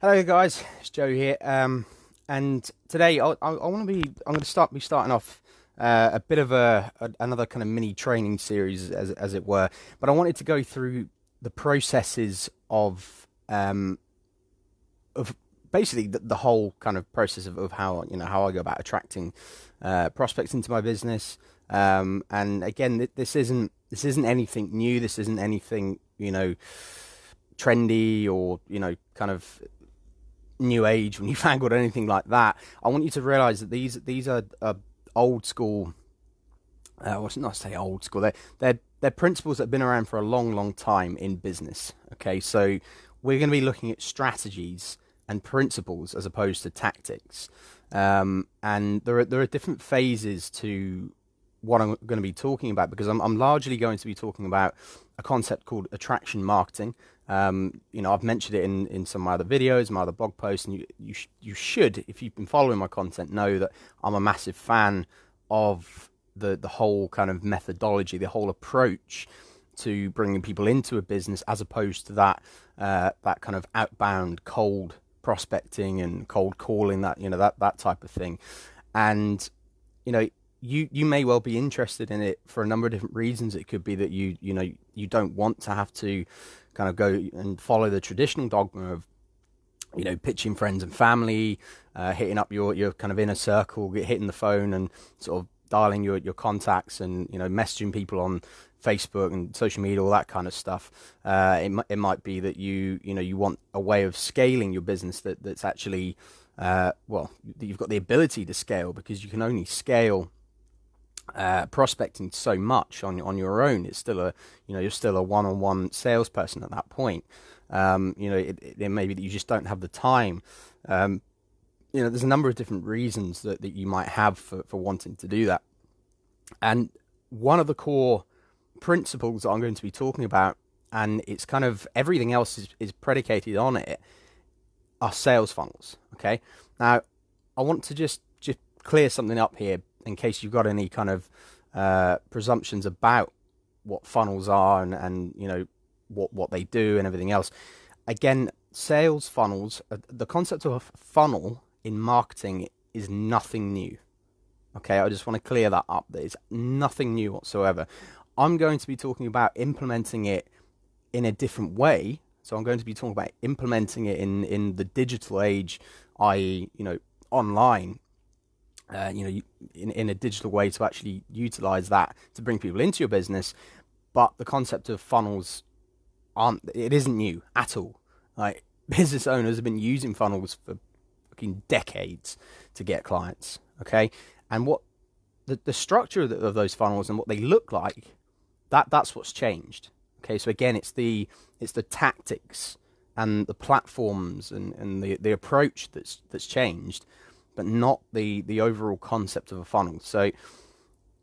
Hello, guys. It's Joe here, um, and today I, I, I want to be. I'm going to start be starting off uh, a bit of a, a, another kind of mini training series, as as it were. But I wanted to go through the processes of um, of basically the, the, whole kind of process of, of how you know how I go about attracting uh, prospects into my business. Um, and again, this isn't this isn't anything new. This isn't anything you know trendy or you know kind of new age, newfangled, anything like that. I want you to realize that these these are, old school. Uh, not say old school. They're they're they're principles that have been around for a long, long time in business. Okay, so we're going to be looking at strategies and principles as opposed to tactics. Um, and there are there are different phases to what I'm going to be talking about because I'm I'm largely going to be talking about a concept called attraction marketing, um, you know, I've mentioned it in, in some of my other videos, my other blog posts, and you you, sh- you should, if you've been following my content, know that I'm a massive fan of the the whole kind of methodology, the whole approach to bringing people into a business, as opposed to that uh, that kind of outbound cold prospecting and cold calling, that you know that that type of thing, and you know you you may well be interested in it for a number of different reasons. It could be that you you know you don't want to have to kind of go and follow the traditional dogma of you know pitching friends and family, uh, hitting up your your kind of inner circle, hitting the phone and sort of dialing your your contacts and you know messaging people on Facebook and social media, all that kind of stuff. Uh, it it might be that you you know you want a way of scaling your business that that's actually uh, well that you've got the ability to scale because you can only scale uh, prospecting so much on on your own. It's still a you know you're still a one-on-one salesperson at that point. Um, you know it, it, it, may be that you just don't have the time. Um, you know there's a number of different reasons that, that you might have for, for wanting to do that. And one of the core principles that I'm going to be talking about, and it's kind of everything else is, is predicated on it, are sales funnels. Okay, now I want to just just clear something up here in case you've got any kind of uh, presumptions about what funnels are and, and you know what what they do and everything else. Again, sales funnels, uh, the concept of a funnel in marketing is nothing new. Okay, I just want to clear that up. It's nothing new whatsoever. I'm going to be talking about implementing it in a different way. So I'm going to be talking about implementing it in in the digital age, i.e., you know, online uh, you know, in, in a digital way to actually utilize that to bring people into your business. But the concept of funnels aren't, it isn't new at all. Like business owners have been using funnels for fucking decades to get clients. Okay. And what the, the structure of, the, of those funnels and what they look like, that that's what's changed. Okay. So again, it's the, it's the tactics and the platforms and, and the, the approach that's, that's changed but not the the overall concept of a funnel. So,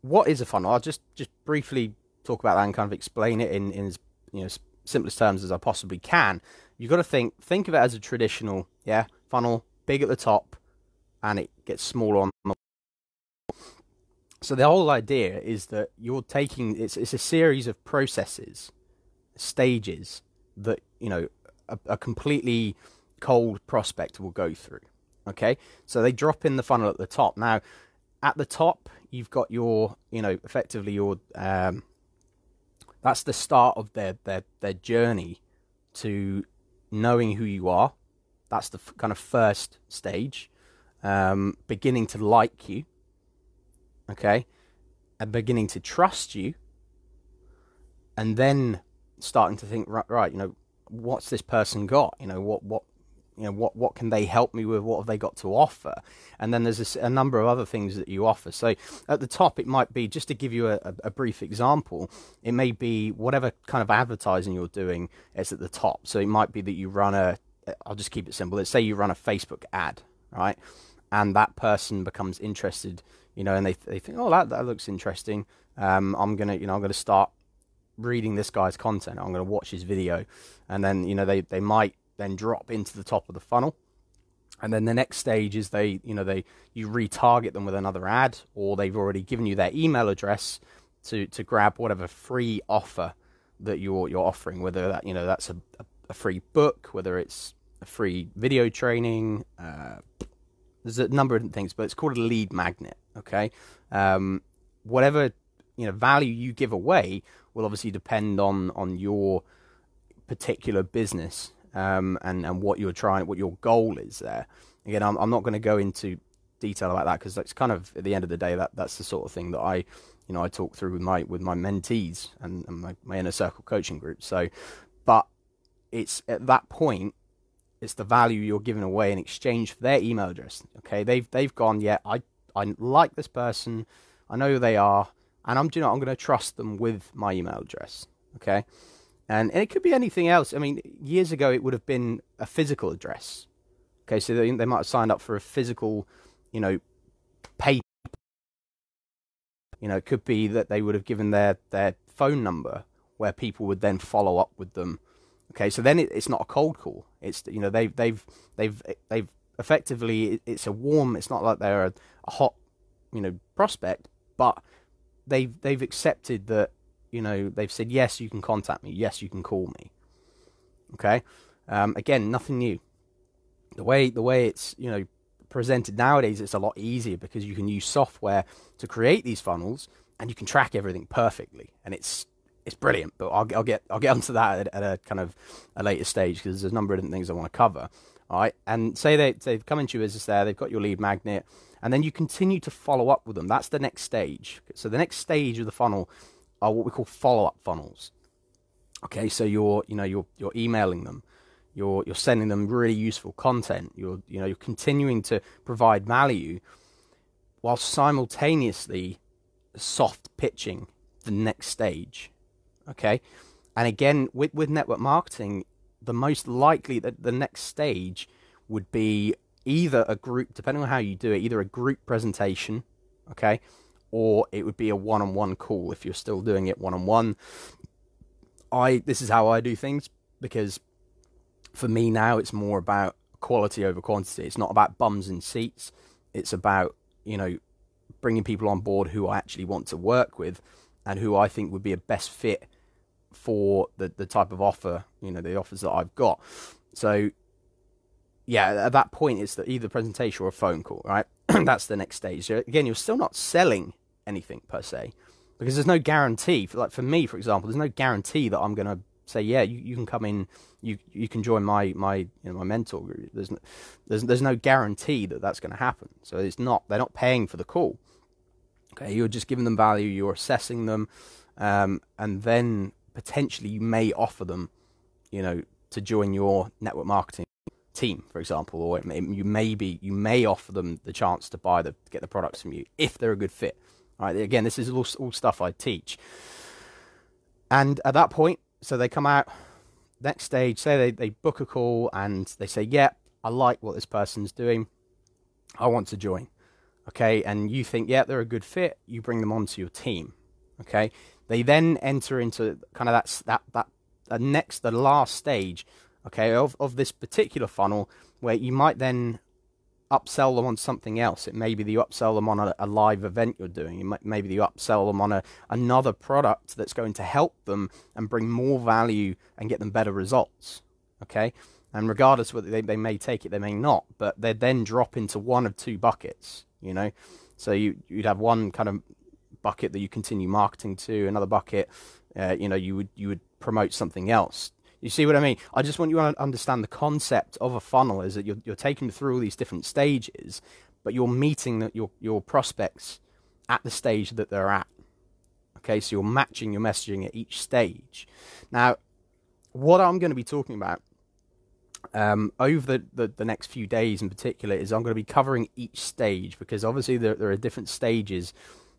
what is a funnel? I'll just just briefly talk about that and kind of explain it in in as you know simplest terms as I possibly can. You've got to think think of it as a traditional yeah funnel, big at the top, and it gets smaller on the so the whole idea is that you're taking it's it's a series of processes, stages that you know a, a completely cold prospect will go through. Okay, so they drop in the funnel at the top. Now, at the top, you've got your, you know, effectively your, um, that's the start of their their their journey to knowing who you are. That's the kind of first stage, um, beginning to like you. Okay, and beginning to trust you, and then starting to think, right, right, you know, what's this person got? You know, what what you know what what can they help me with? What have they got to offer? And then there's a, a, number of other things that you offer. So at the top it might be just to give you a, a, brief example it may be whatever kind of advertising you're doing is at the top. So it might be that you run a i'll just keep it simple. Let's say you run a facebook ad right? And that person becomes interested you know and they, they think oh that, that looks interesting. Um, i'm gonna you know i'm gonna start reading this guy's content. I'm gonna watch his video. And then you know they, they might then drop into the top of the funnel. And then the next stage is they, you know, they you retarget them with another ad, or they've already given you their email address to to grab whatever free offer that you're you're offering, whether that you know that's a, a free book, whether it's a free video training. Uh, there's a number of things, but it's called a lead magnet. Okay, um, whatever you know value you give away will obviously depend on on your particular business um, and and what you're trying, what your goal is there. Again, I'm, I'm not going to go into detail about that because that's kind of at the end of the day that that's the sort of thing that I you know I talk through with my with my mentees and, and my, my inner circle coaching group. So, but it's at that point it's the value you're giving away in exchange for their email address. Okay, they've they've gone. Yeah, I I like this person. I know who they are, and I'm you know I'm going to trust them with my email address. Okay, and and it could be anything else. I mean, years ago it would have been a physical address. Okay, so they, they might have signed up for a physical, you know, paper. You know, it could be that they would have given their their phone number where people would then follow up with them Okay, so then it, it's not a cold call. It's you know they've they've they've they've effectively it's a warm. It's not like they're a, a hot you know prospect, but they've they've accepted that you know they've said yes, you can contact me. Yes, you can call me. Okay, um, again, nothing new. The way the way it's you know presented nowadays, it's a lot easier because you can use software to create these funnels and you can track everything perfectly, and it's it's brilliant. But I'll, I'll get I'll get onto that at, at a kind of a later stage because there's a number of different things I want to cover. All right, and say they they've come into your business there, they've got your lead magnet, and then you continue to follow up with them. That's the next stage. So the next stage of the funnel are what we call follow up funnels. Okay, so you're you know you're you're emailing them, you're you're sending them really useful content. You're you know you're continuing to provide value, while simultaneously soft pitching the next stage Okay. And again, with, with network marketing, the most likely that the next stage would be either a group, depending on how you do it, either a group presentation, okay, or it would be a one-on-one call if you're still doing it one-on-one. I this is how I do things because for me now it's more about quality over quantity. It's not about bums and seats. It's about you know bringing people on board who I actually want to work with and who I think would be a best fit for the the type of offer, you know, the offers that I've got. So yeah, at that point it's the, either presentation or a phone call, right? That's the next stage. So again, you're still not selling anything per se because there's no guarantee. For, like for me, for example, there's no guarantee that I'm going to say, yeah, you, you can come in, you you can join my my you know my mentor group. There's no, there's there's no guarantee that that's going to happen. So it's not they're not paying for the call. Okay, you're just giving them value. You're assessing them, um, and then potentially you may offer them, you know, to join your network marketing team, for example, or may, you may be you may offer them the chance to buy the get the products from you if they're a good fit. Right, again, this is all, all stuff I teach. And at that point, so they come out next stage, say they, they book a call and they say, Yeah, I like what this person's doing. I want to join. Okay, and you think, yeah, they're a good fit, you bring them onto your team. Okay. They then enter into kind of that that that, that next the last stage, okay, of of this particular funnel where you might then upsell them on something else. It may be that you upsell them on a, a live event you're doing. It might, maybe you upsell them on a, another product that's going to help them and bring more value and get them better results. Okay? And regardless whether they, they may take it, they may not, but they then drop into one of two buckets, you know? So you, you'd have one kind of bucket that you continue marketing to, another bucket, uh, you know, you would you would promote something else. You see what I mean? I just want you to understand the concept of a funnel is that you're you're taking through all these different stages, but you're meeting the, your your prospects at the stage that they're at. Okay, so you're matching your messaging at each stage. Now, what I'm going to be talking about um, over the, the, the, next few days in particular is I'm going to be covering each stage because obviously there, there are different stages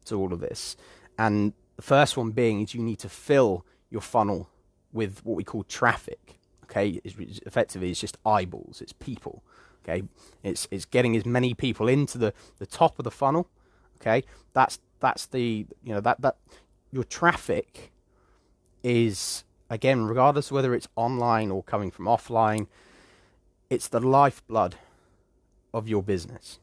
to all of this. And the first one being is you need to fill your funnel with what we call traffic. Okay, it's, effectively it's just eyeballs, it's people. Okay, it's it's getting as many people into the, the top of the funnel. Okay, that's that's the you know that that your traffic is again regardless whether it's online or coming from offline, it's the lifeblood of your business.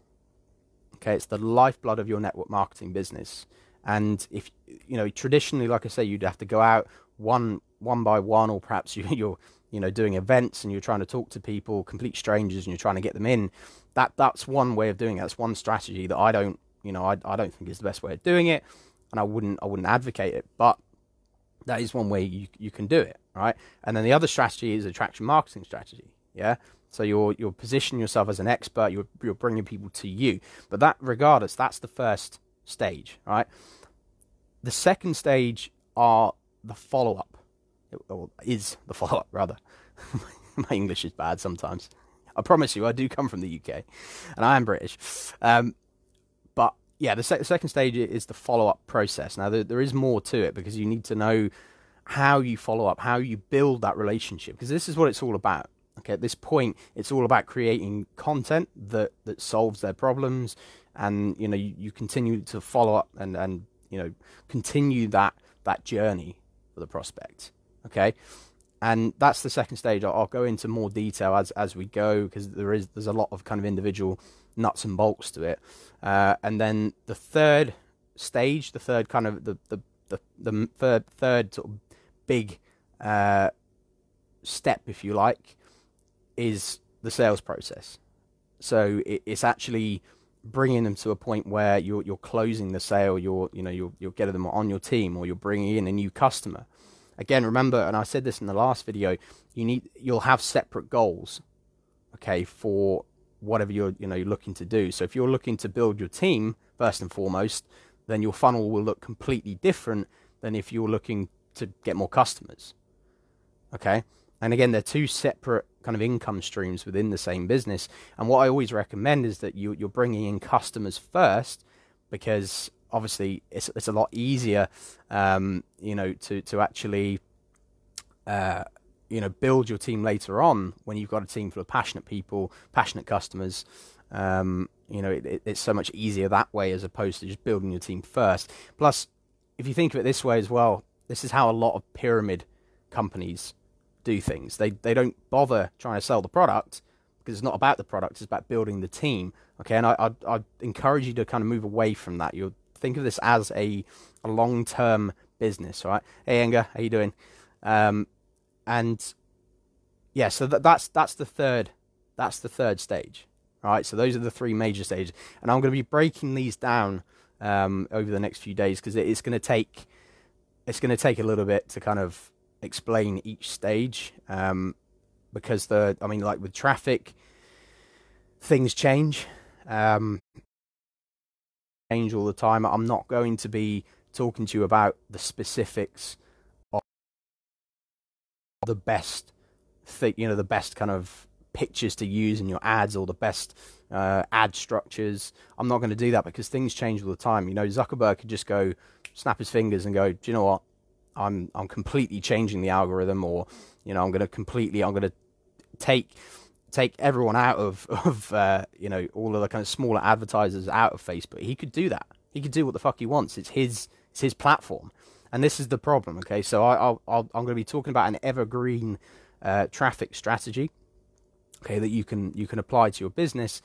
Okay, it's the lifeblood of your network marketing business. And if you know, traditionally, like I say, you'd have to go out one one by one, or perhaps you, you're you know doing events and you're trying to talk to people, complete strangers, and you're trying to get them in. That that's one way of doing it. That's one strategy that I don't you know I, I don't think is the best way of doing it, and I wouldn't I wouldn't advocate it. But that is one way you you can do it, right? And then the other strategy is attraction marketing strategy. Yeah. So you're you're positioning yourself as an expert. You're you're bringing people to you. But that, regardless, that's the first stage, right? The second stage are the follow up, or is the follow up rather. My English is bad sometimes. I promise you, I do come from the UK, and I am British. Um, but yeah, the, se- second stage is the follow up process. Now there, there is more to it because you need to know how you follow up, how you build that relationship, because this is what it's all about. Okay, at this point, it's all about creating content that that solves their problems, and you know you, you continue to follow up and and you know continue that that journey for the prospect. Okay, and that's the second stage. I'll, go into more detail as as we go because there is there's a lot of kind of individual nuts and bolts to it. Uh, and then the third stage, the third kind of the the the, the third third sort of big uh, step, if you like, is the sales process. So it, it's actually bringing them to a point where you're you're closing the sale. You're you know you're you're getting them on your team, or you're bringing in a new customer. Again, remember, and I said this in the last video. You need you'll have separate goals, okay, for whatever you're you know you're looking to do. So if you're looking to build your team first and foremost, then your funnel will look completely different than if you're looking to get more customers. Okay, and again, they're two separate kind of income streams within the same business. And what I always recommend is that you, you're bringing in customers first because obviously it's, it's a lot easier, um, you know, to, to actually, uh, you know, build your team later on when you've got a team full of passionate people, passionate customers. Um, you know, it, it, it's so much easier that way as opposed to just building your team first. Plus, if you think of it this way as well, this is how a lot of pyramid companies do things. They they don't bother trying to sell the product because it's not about the product; it's about building the team. Okay, and I I i encourage you to kind of move away from that. You think of this as a a long term business, right? Hey, Enga, how you doing? Um, and yeah, so that, that's that's the third that's the third stage. Right, so those are the three major stages, and I'm going to be breaking these down um, over the next few days because it's going to take it's going to take a little bit to kind of explain each stage um, because the I mean like with traffic things change um, change all the time I'm not going to be talking to you about the specifics of the best you know the best kind of pictures to use in your ads or the best uh, ad structures. I'm not going to do that because things change all the time. You know, Zuckerberg could just go snap his fingers and go, do you know what? I'm I'm completely changing the algorithm, or you know, I'm going to completely I'm going to take take everyone out of of uh, you know all of the kind of smaller advertisers out of Facebook. He could do that. He could do what the fuck he wants. It's his it's his platform, and this is the problem. Okay, so I, i am going to be talking about an evergreen uh, traffic strategy. Okay, that you can you can apply to your business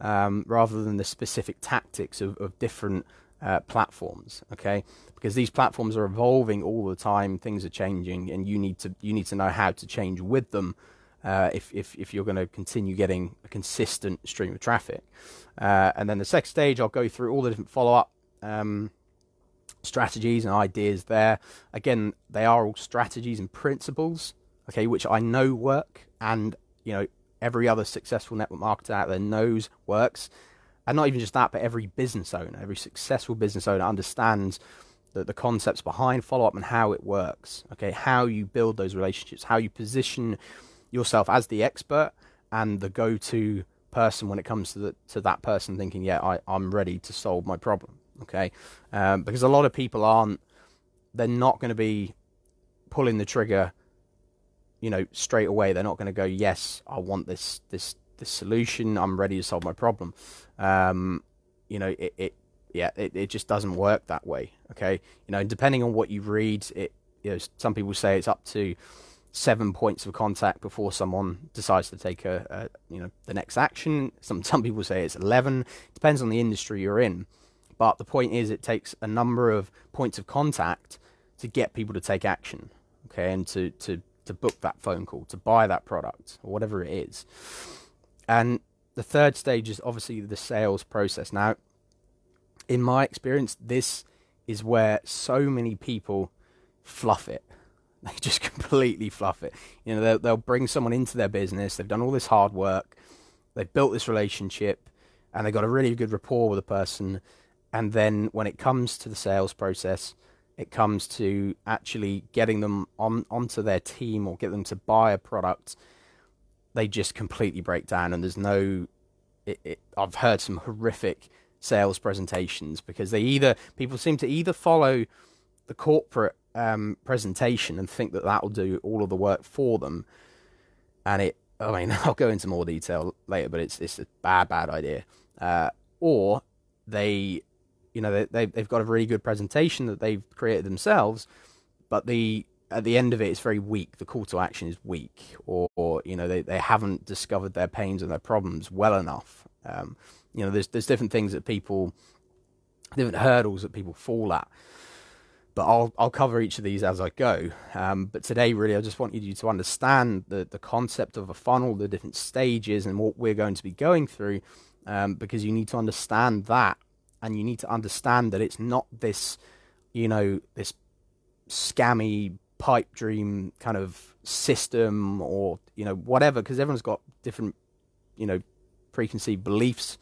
um, rather than the specific tactics of, of different uh, platforms. Okay, because these platforms are evolving all the time. Things are changing, and you need to you need to know how to change with them. Uh, if, if if you're going to continue getting a consistent stream of traffic, uh, and then the second stage, I'll go through all the different follow up um, strategies and ideas there. Again, they are all strategies and principles, okay, which I know work, and you know every other successful network marketer out there knows works, and not even just that, but every business owner, every successful business owner understands the, the concepts behind follow up and how it works. Okay, how you build those relationships, how you position yourself as the expert and the go to person when it comes to the, to that person thinking, yeah, I, I'm ready to solve my problem. Okay, um, because a lot of people aren't, they're not going to be pulling the trigger, you know, straight away. They're not going to go, yes, I want this this this solution. I'm ready to solve my problem. Um, you know, it, it yeah, it, it just doesn't work that way. Okay, you know, depending on what you read, it you know, some people say it's up to seven points of contact before someone decides to take a, a, you know the next action. Some some people say it's eleven. Depends on the industry you're in, but the point is it takes a number of points of contact to get people to take action. okay, and to to to book that phone call, to buy that product, or whatever it is. And the third stage is obviously the sales process. Now, in my experience, this is where so many people fluff it. They just completely fluff it. You know, they'll, they'll bring someone into their business. They've done all this hard work. They've built this relationship, and they've got a really good rapport with a person. And then when it comes to the sales process, it comes to actually getting them on onto their team or get them to buy a product, they just completely break down. And there's no, it, it, I've heard some horrific sales presentations because they either people seem to either follow the corporate um, presentation and think that that will do all of the work for them, and it. I mean, I'll go into more detail later, but it's it's a bad bad idea. Uh, or they you know they they've got a really good presentation that they've created themselves, but the at the end of it it's very weak. The call to action is weak, or, or you know they, they haven't discovered their pains and their problems well enough. Um, you know, there's there's different things that people, different hurdles that people fall at. But I'll I'll cover each of these as I go. Um, but today, really, I just wanted you to understand the the concept of a funnel, the different stages, and what we're going to be going through, um, because you need to understand that and you need to understand that it's not this, you know, this scammy pipe dream kind of system or you know whatever because everyone's got different you know preconceived beliefs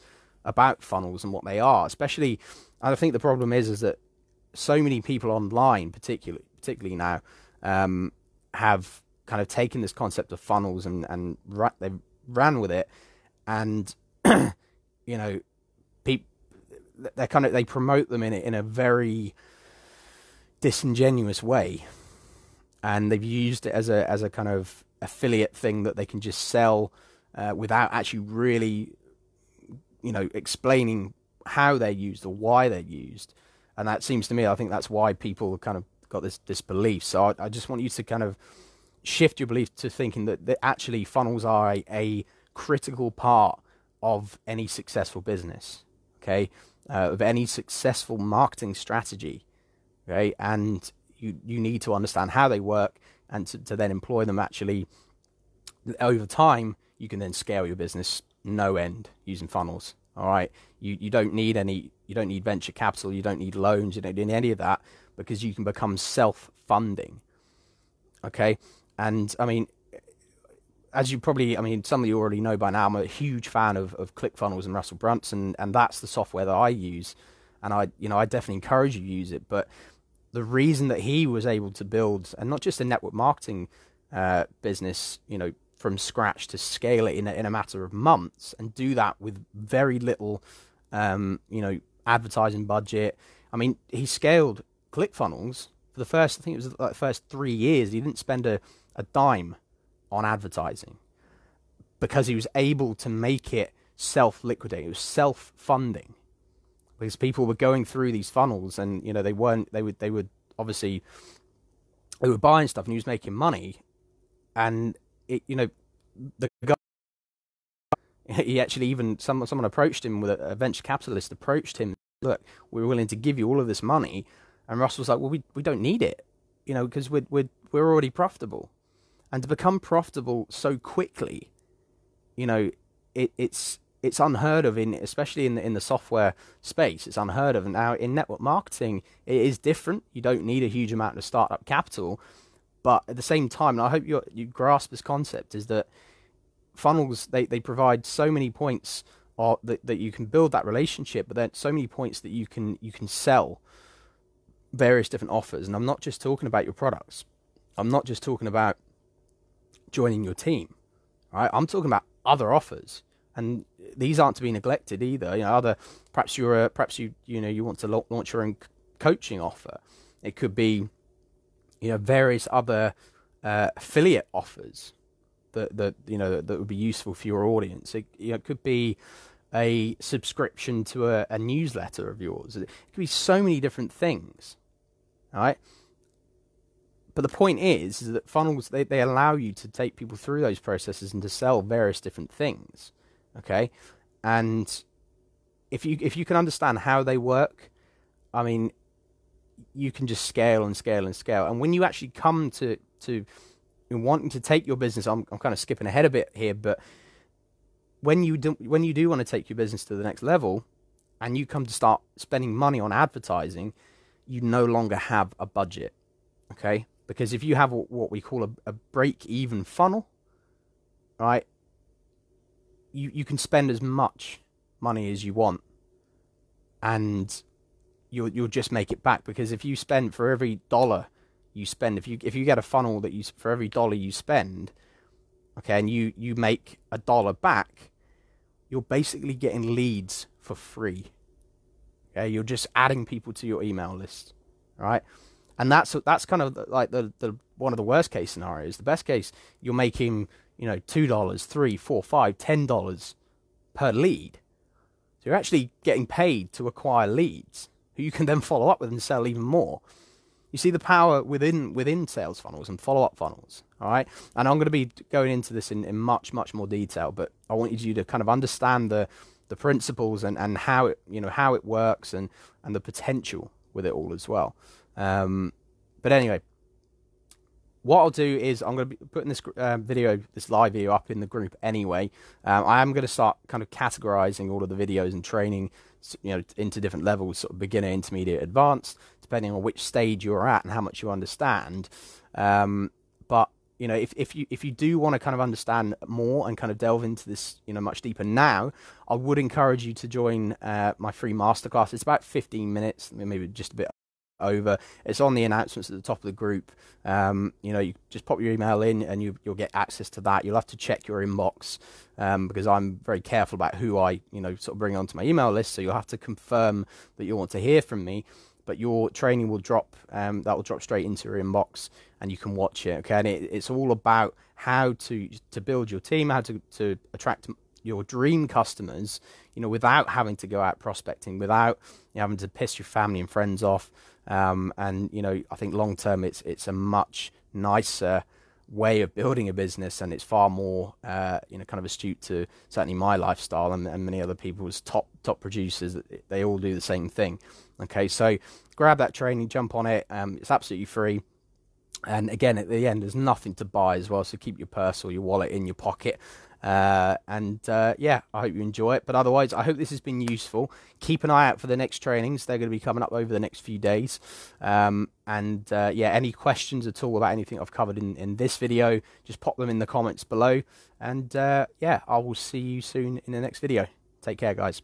about funnels and what they are especially i think the problem is is that so many people online particularly particularly now um, have kind of taken this concept of funnels and and ra- they ran with it and you know they kind of they promote them in it in a very disingenuous way, and they've used it as a as a kind of affiliate thing that they can just sell uh, without actually really, you know, explaining how they're used or why they're used. And that seems to me, I think that's why people kind of got this this belief. So I, I just want you to kind of shift your belief to thinking that, that actually funnels are a, a critical part of any successful business. Okay, uh, of any successful marketing strategy, right? And you you need to understand how they work and to, to then employ them actually over time. You can then scale your business no end using funnels. All right, you you don't need any you don't need venture capital, you don't need loans, you don't need any of that because you can become self funding. Okay, and I mean as you probably, I mean, some of you already know by now, I'm a huge fan of, of ClickFunnels and Russell Brunson, and that's the software that I use. And I, you know, I definitely encourage you to use it. But the reason that he was able to build, and not just a network marketing uh, business, you know, from scratch to scale it in a, in a matter of months, and do that with very little, um, you know, advertising budget. I mean, he scaled ClickFunnels for the first, I think it was like the first three years. He didn't spend a, a dime on advertising because he was able to make it self liquidating. It was self funding because people were going through these funnels and you know they weren't they would they would obviously they were buying stuff and he was making money and it you know the guy he actually even someone someone approached him with a, a venture capitalist approached him look we're willing to give you all of this money and Russ was like well we we don't need it you know because we're we're we're already profitable and to become profitable so quickly, you know, it, it's it's unheard of in especially in the, in the software space. It's unheard of. And now in network marketing, it is different. You don't need a huge amount of startup capital, but at the same time, and I hope you you grasp this concept is that funnels they, they provide so many points or that, that you can build that relationship, but then so many points that you can you can sell various different offers. And I'm not just talking about your products. I'm not just talking about joining your team. Right? I'm talking about other offers, and these aren't to be neglected either. You know, other perhaps you're a, perhaps you you know you want to launch your own coaching offer. It could be you know various other uh, affiliate offers that that you know that would be useful for your audience. It, you know, it could be a subscription to a, a, newsletter of yours. It could be so many different things. Right. But the point is, is that funnels they, they allow you to take people through those processes and to sell various different things. Okay? And if you if you can understand how they work, I mean you can just scale and scale and scale. And when you actually come to to wanting to take your business, I'm, I'm kind of skipping ahead a bit here, but when you do, when you do want to take your business to the next level, and you come to start spending money on advertising, you no longer have a budget. Okay, because if you have what we call a, a break-even funnel, right, you you can spend as much money as you want, and you'll you'll just make it back because if you spend for every dollar you spend, if you if you get a funnel that you for every dollar you spend, okay, and you you make a dollar back, you're basically getting leads for free. Okay, you're just adding people to your email list, right? And that's that's kind of like the the one of the worst case scenarios. The best case, you're making you know two dollars, three, four, five, ten dollars per lead. So you're actually getting paid to acquire leads who you can then follow up with and sell even more. You see the power within within sales funnels and follow up funnels. All right, and I'm going to be going into this in, in much much more detail, but I want you to kind of understand the the principles and, and how it you know how it works and and the potential with it all as well. Um, but anyway, what I'll do is I'm going to be putting this uh, video, this live video, up in the group anyway. Um, I am going to start kind of categorizing all of the videos and training, you know, into different levels, sort of beginner, intermediate, advanced, depending on which stage you're at and how much you understand. Um, but you know, if, if you if you do want to kind of understand more and kind of delve into this, you know, much deeper now, I would encourage you to join uh, my free masterclass. It's about 15 minutes, maybe just a bit over. It's on the announcements at the top of the group. Um, you know, you just pop your email in and you, will get access to that. You'll have to check your inbox um, because I'm very careful about who I, you know, sort of bring onto my email list. So you'll have to confirm that you want to hear from me. But your training will drop. Um, that will drop straight into your inbox, and you can watch it. Okay, and it, it's all about how to to build your team, how to to attract your dream customers, you know, without having to go out prospecting, without you know, having to piss your family and friends off. Um, and you know, I think long term, it's it's a much nicer way of building a business, and it's far more uh, you know kind of astute to certainly my lifestyle and, and many other people's top top producers. They all do the same thing. Okay, so grab that training, jump on it. Um, it's absolutely free. And again, at the end, there's nothing to buy as well, so keep your purse or your wallet in your pocket. Uh, and uh, yeah, I hope you enjoy it. But otherwise, I hope this has been useful. Keep an eye out for the next trainings. They're going to be coming up over the next few days. Um, and uh, yeah, any questions at all about anything I've covered in, in this video, just pop them in the comments below. And uh, yeah, I will see you soon in the next video. Take care, guys.